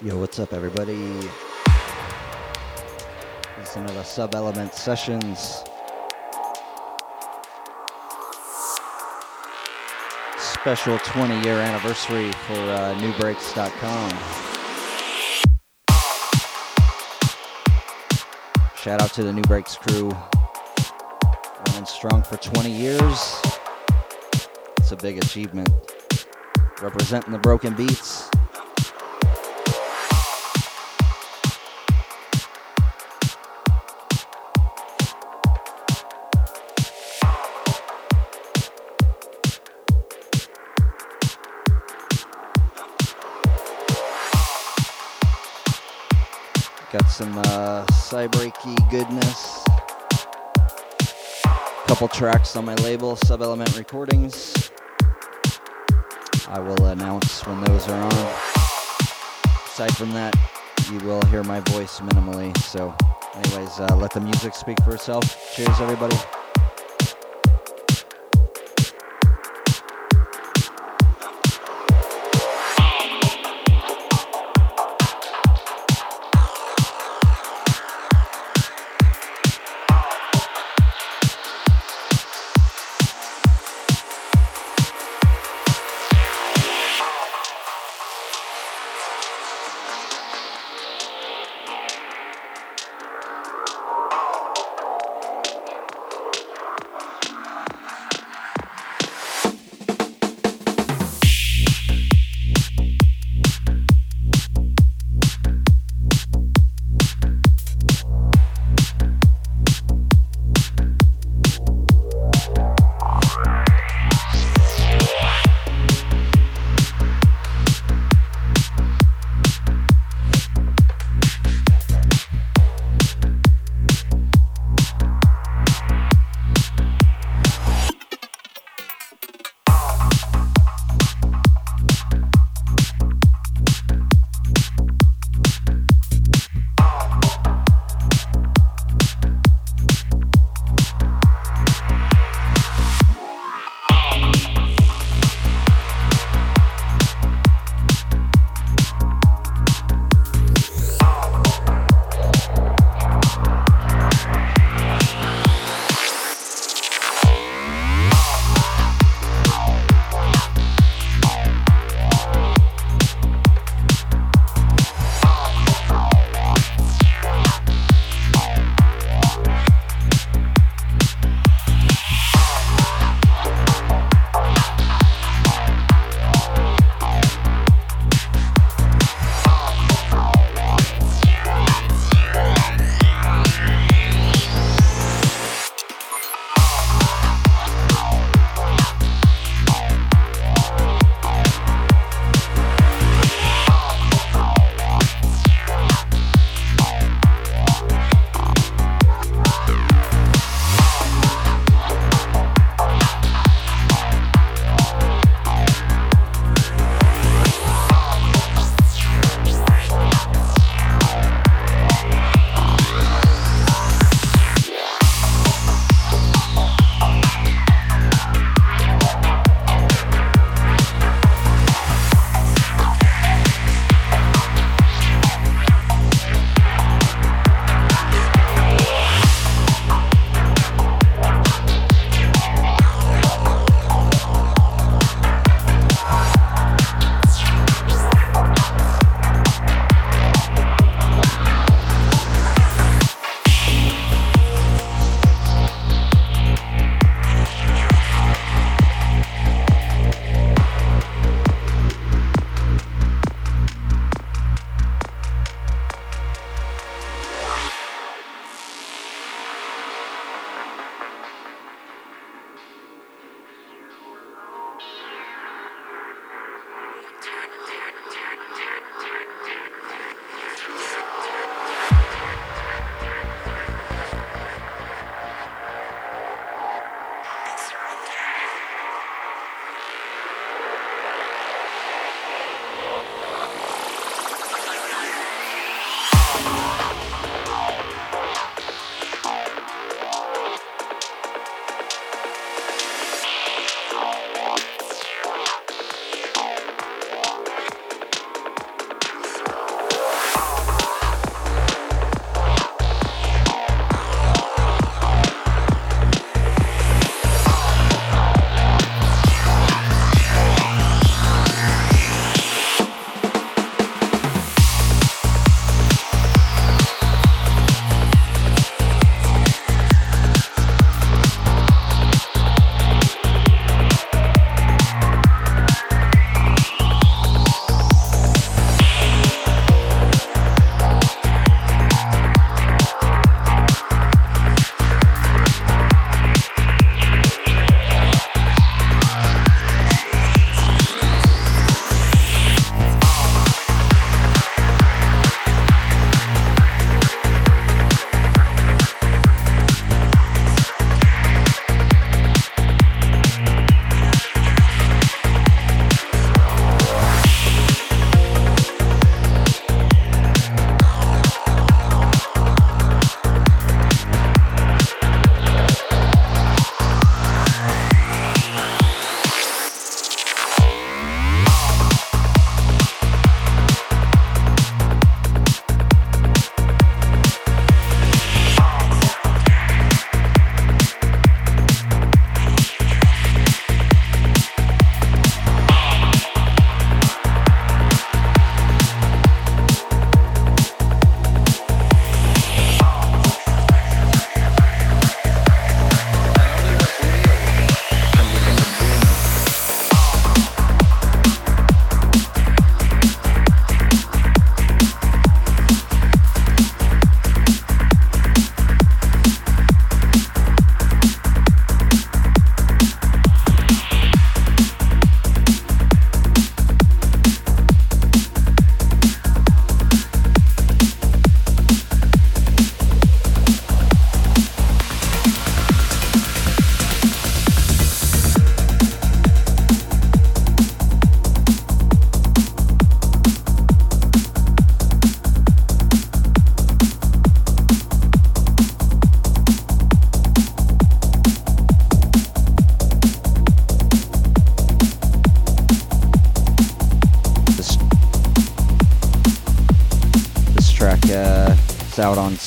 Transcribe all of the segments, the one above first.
Yo, what's up, everybody? To the Sub Element Sessions. Special 20 year anniversary for uh, nubreaks.com. Shout out to the Nubreaks crew. Running strong for 20 years. It's a big achievement. Representing the broken beats. Couple tracks on my label, Sub Element Recordings. I will announce when those are on. Aside from that, you will hear my voice minimally. So, anyways, uh, let the music speak for itself. Cheers, everybody.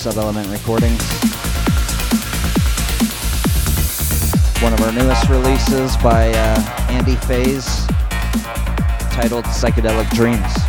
Subelement Recordings. One of our newest releases by uh, Andy Faze, titled Psychedelic Dreams.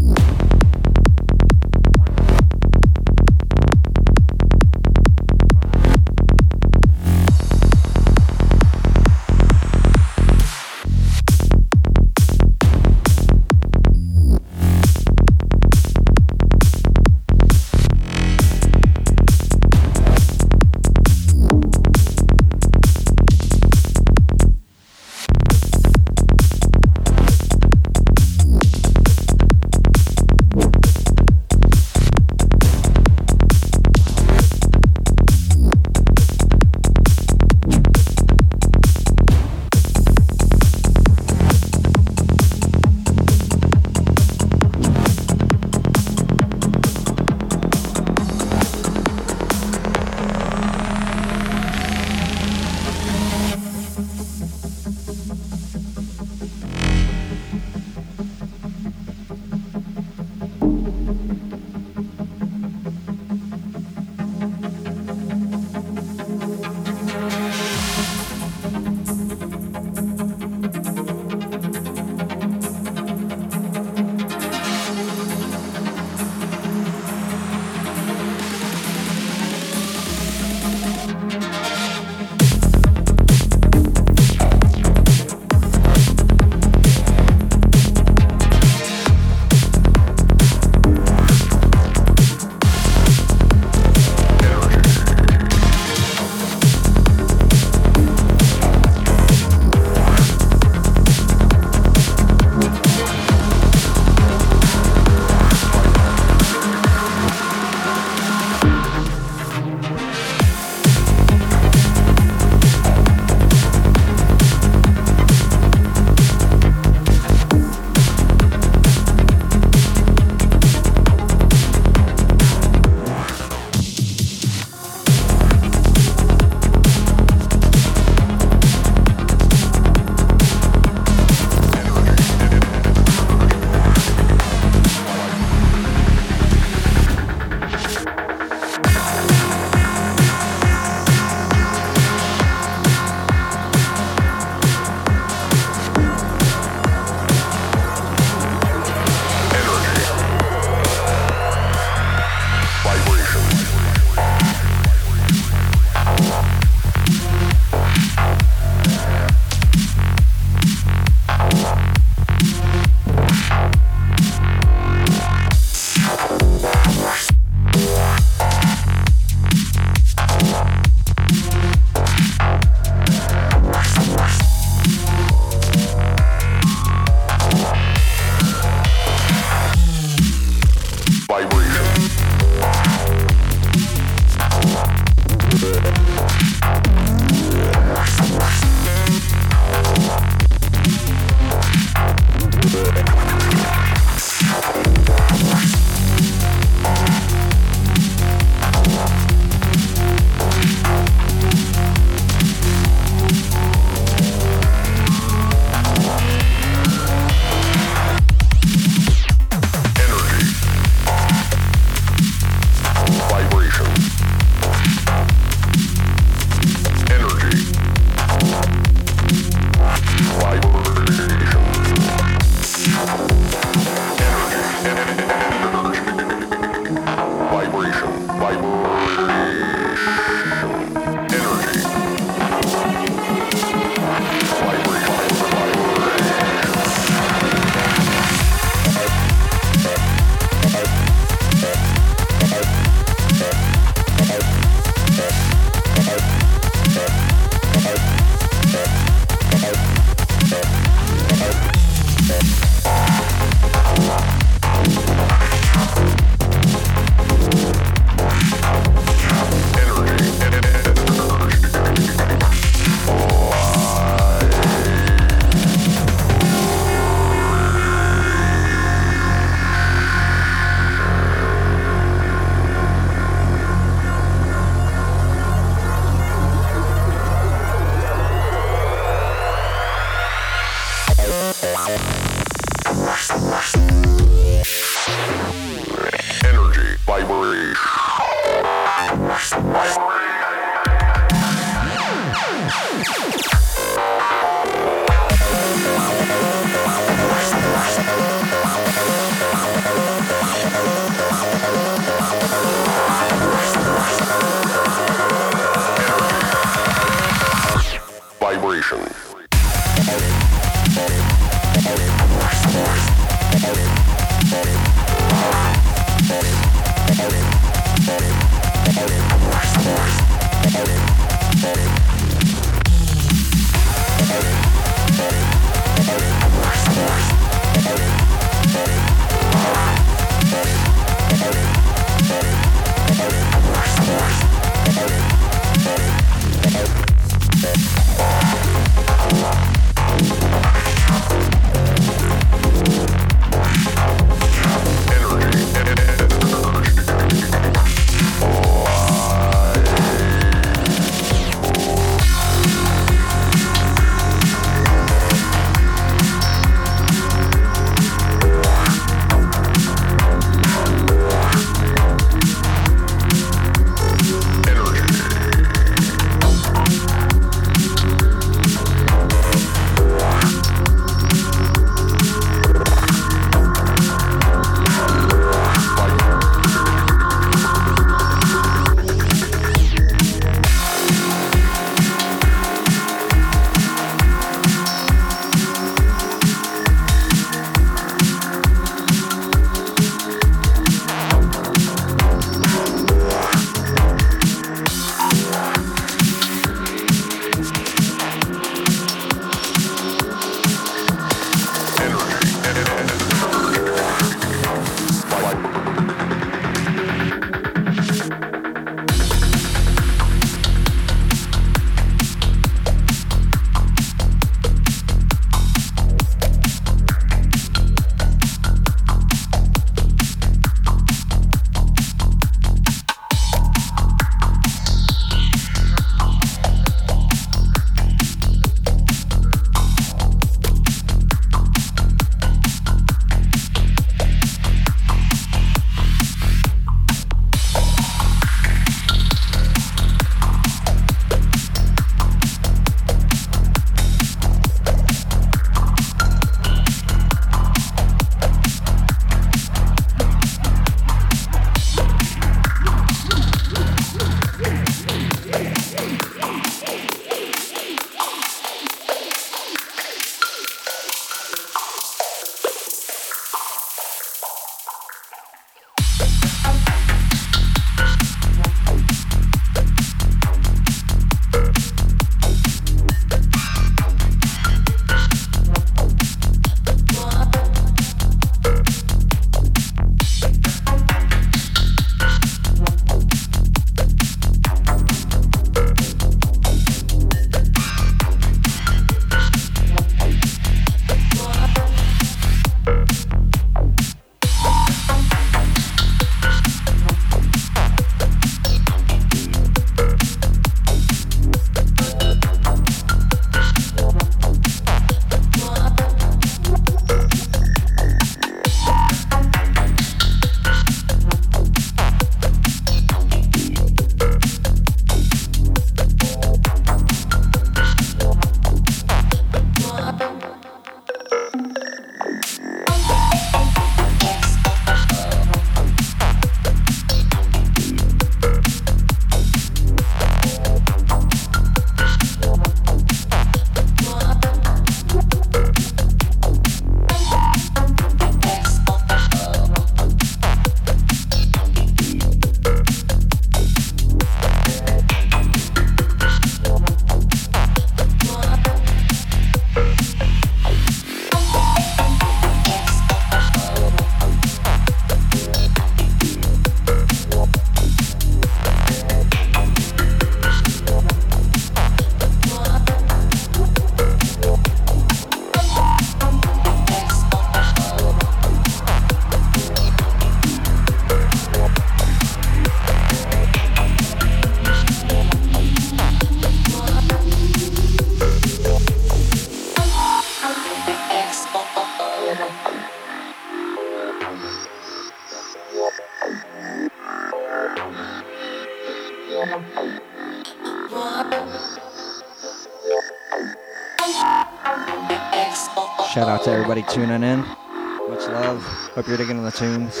Shout out to everybody tuning in. Much love. Hope you're digging in the tunes.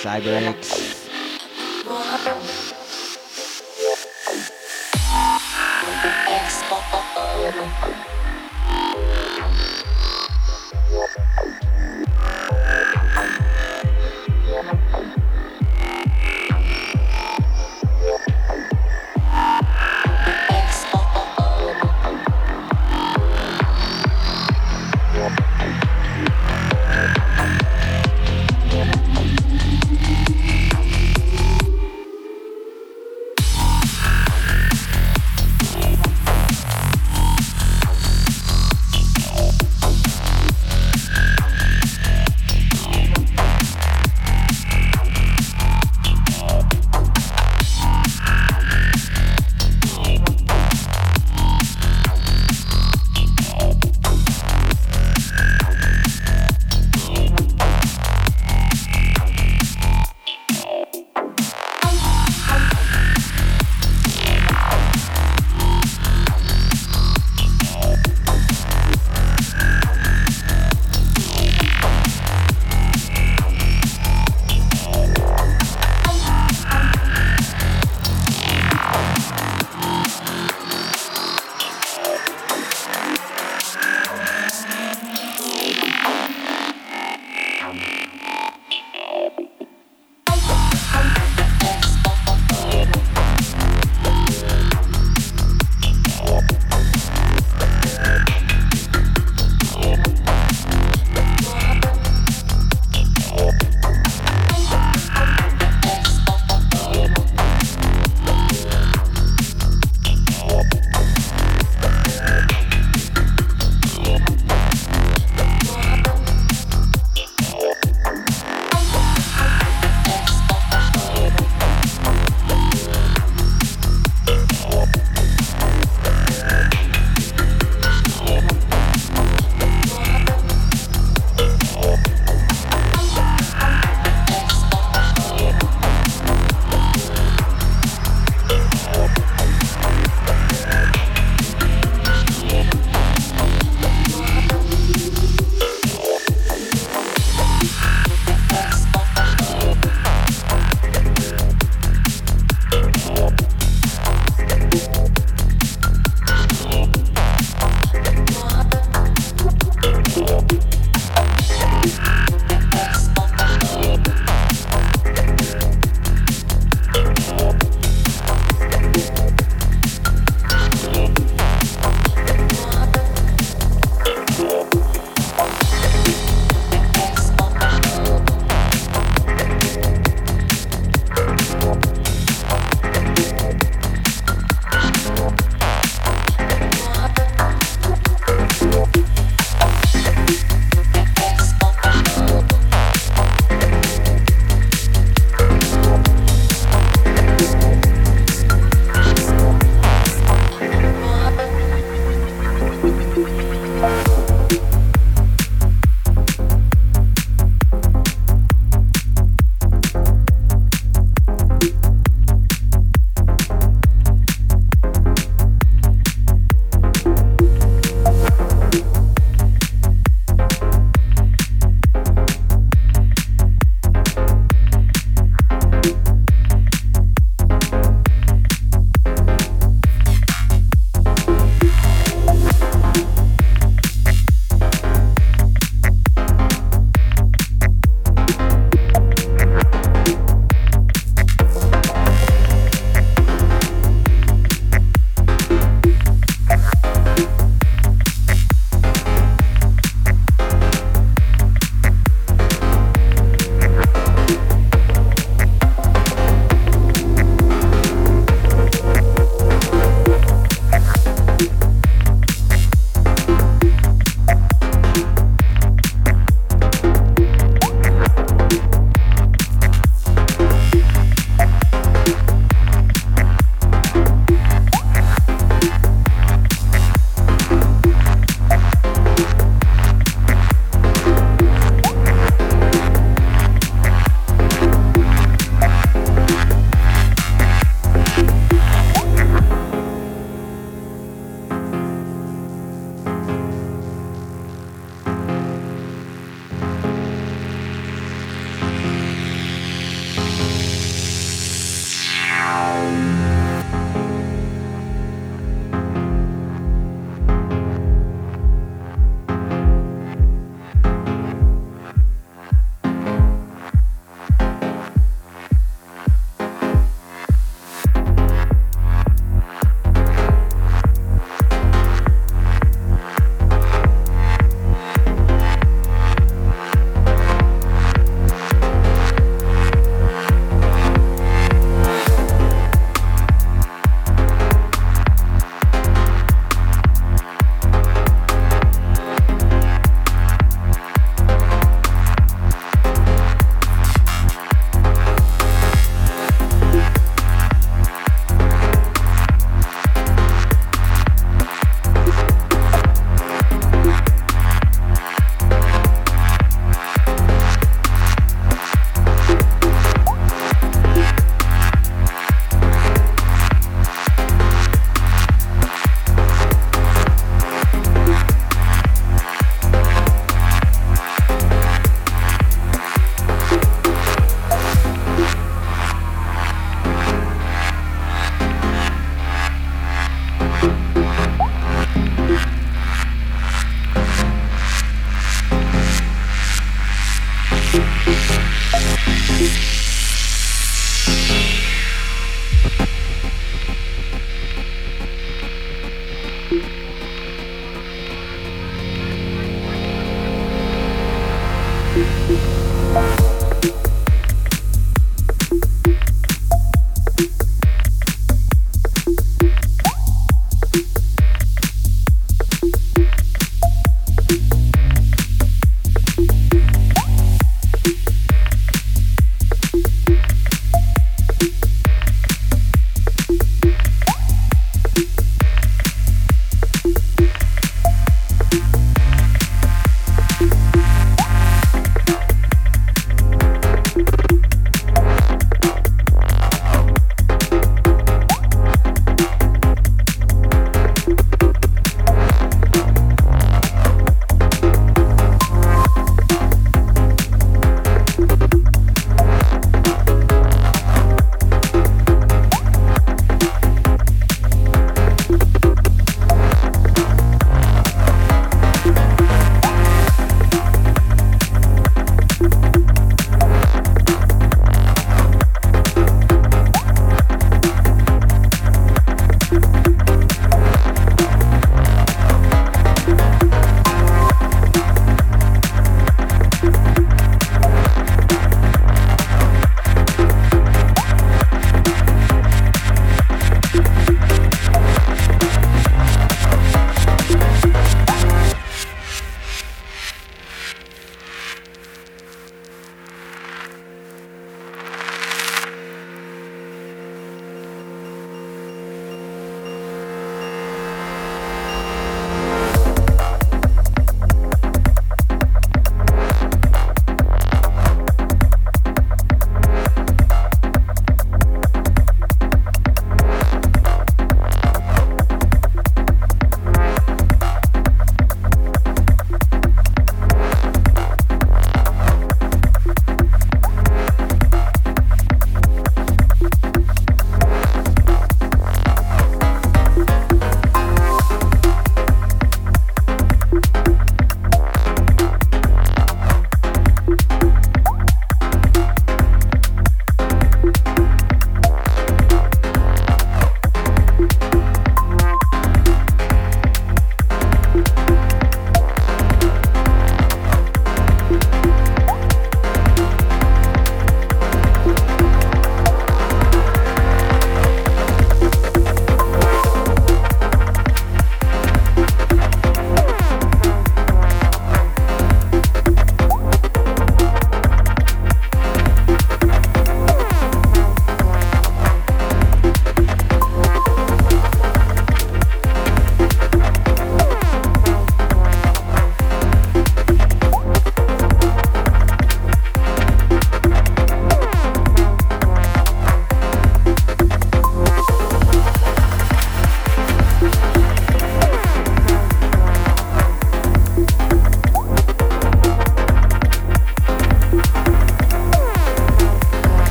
Cybreaks.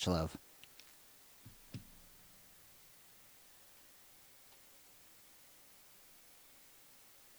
Much love.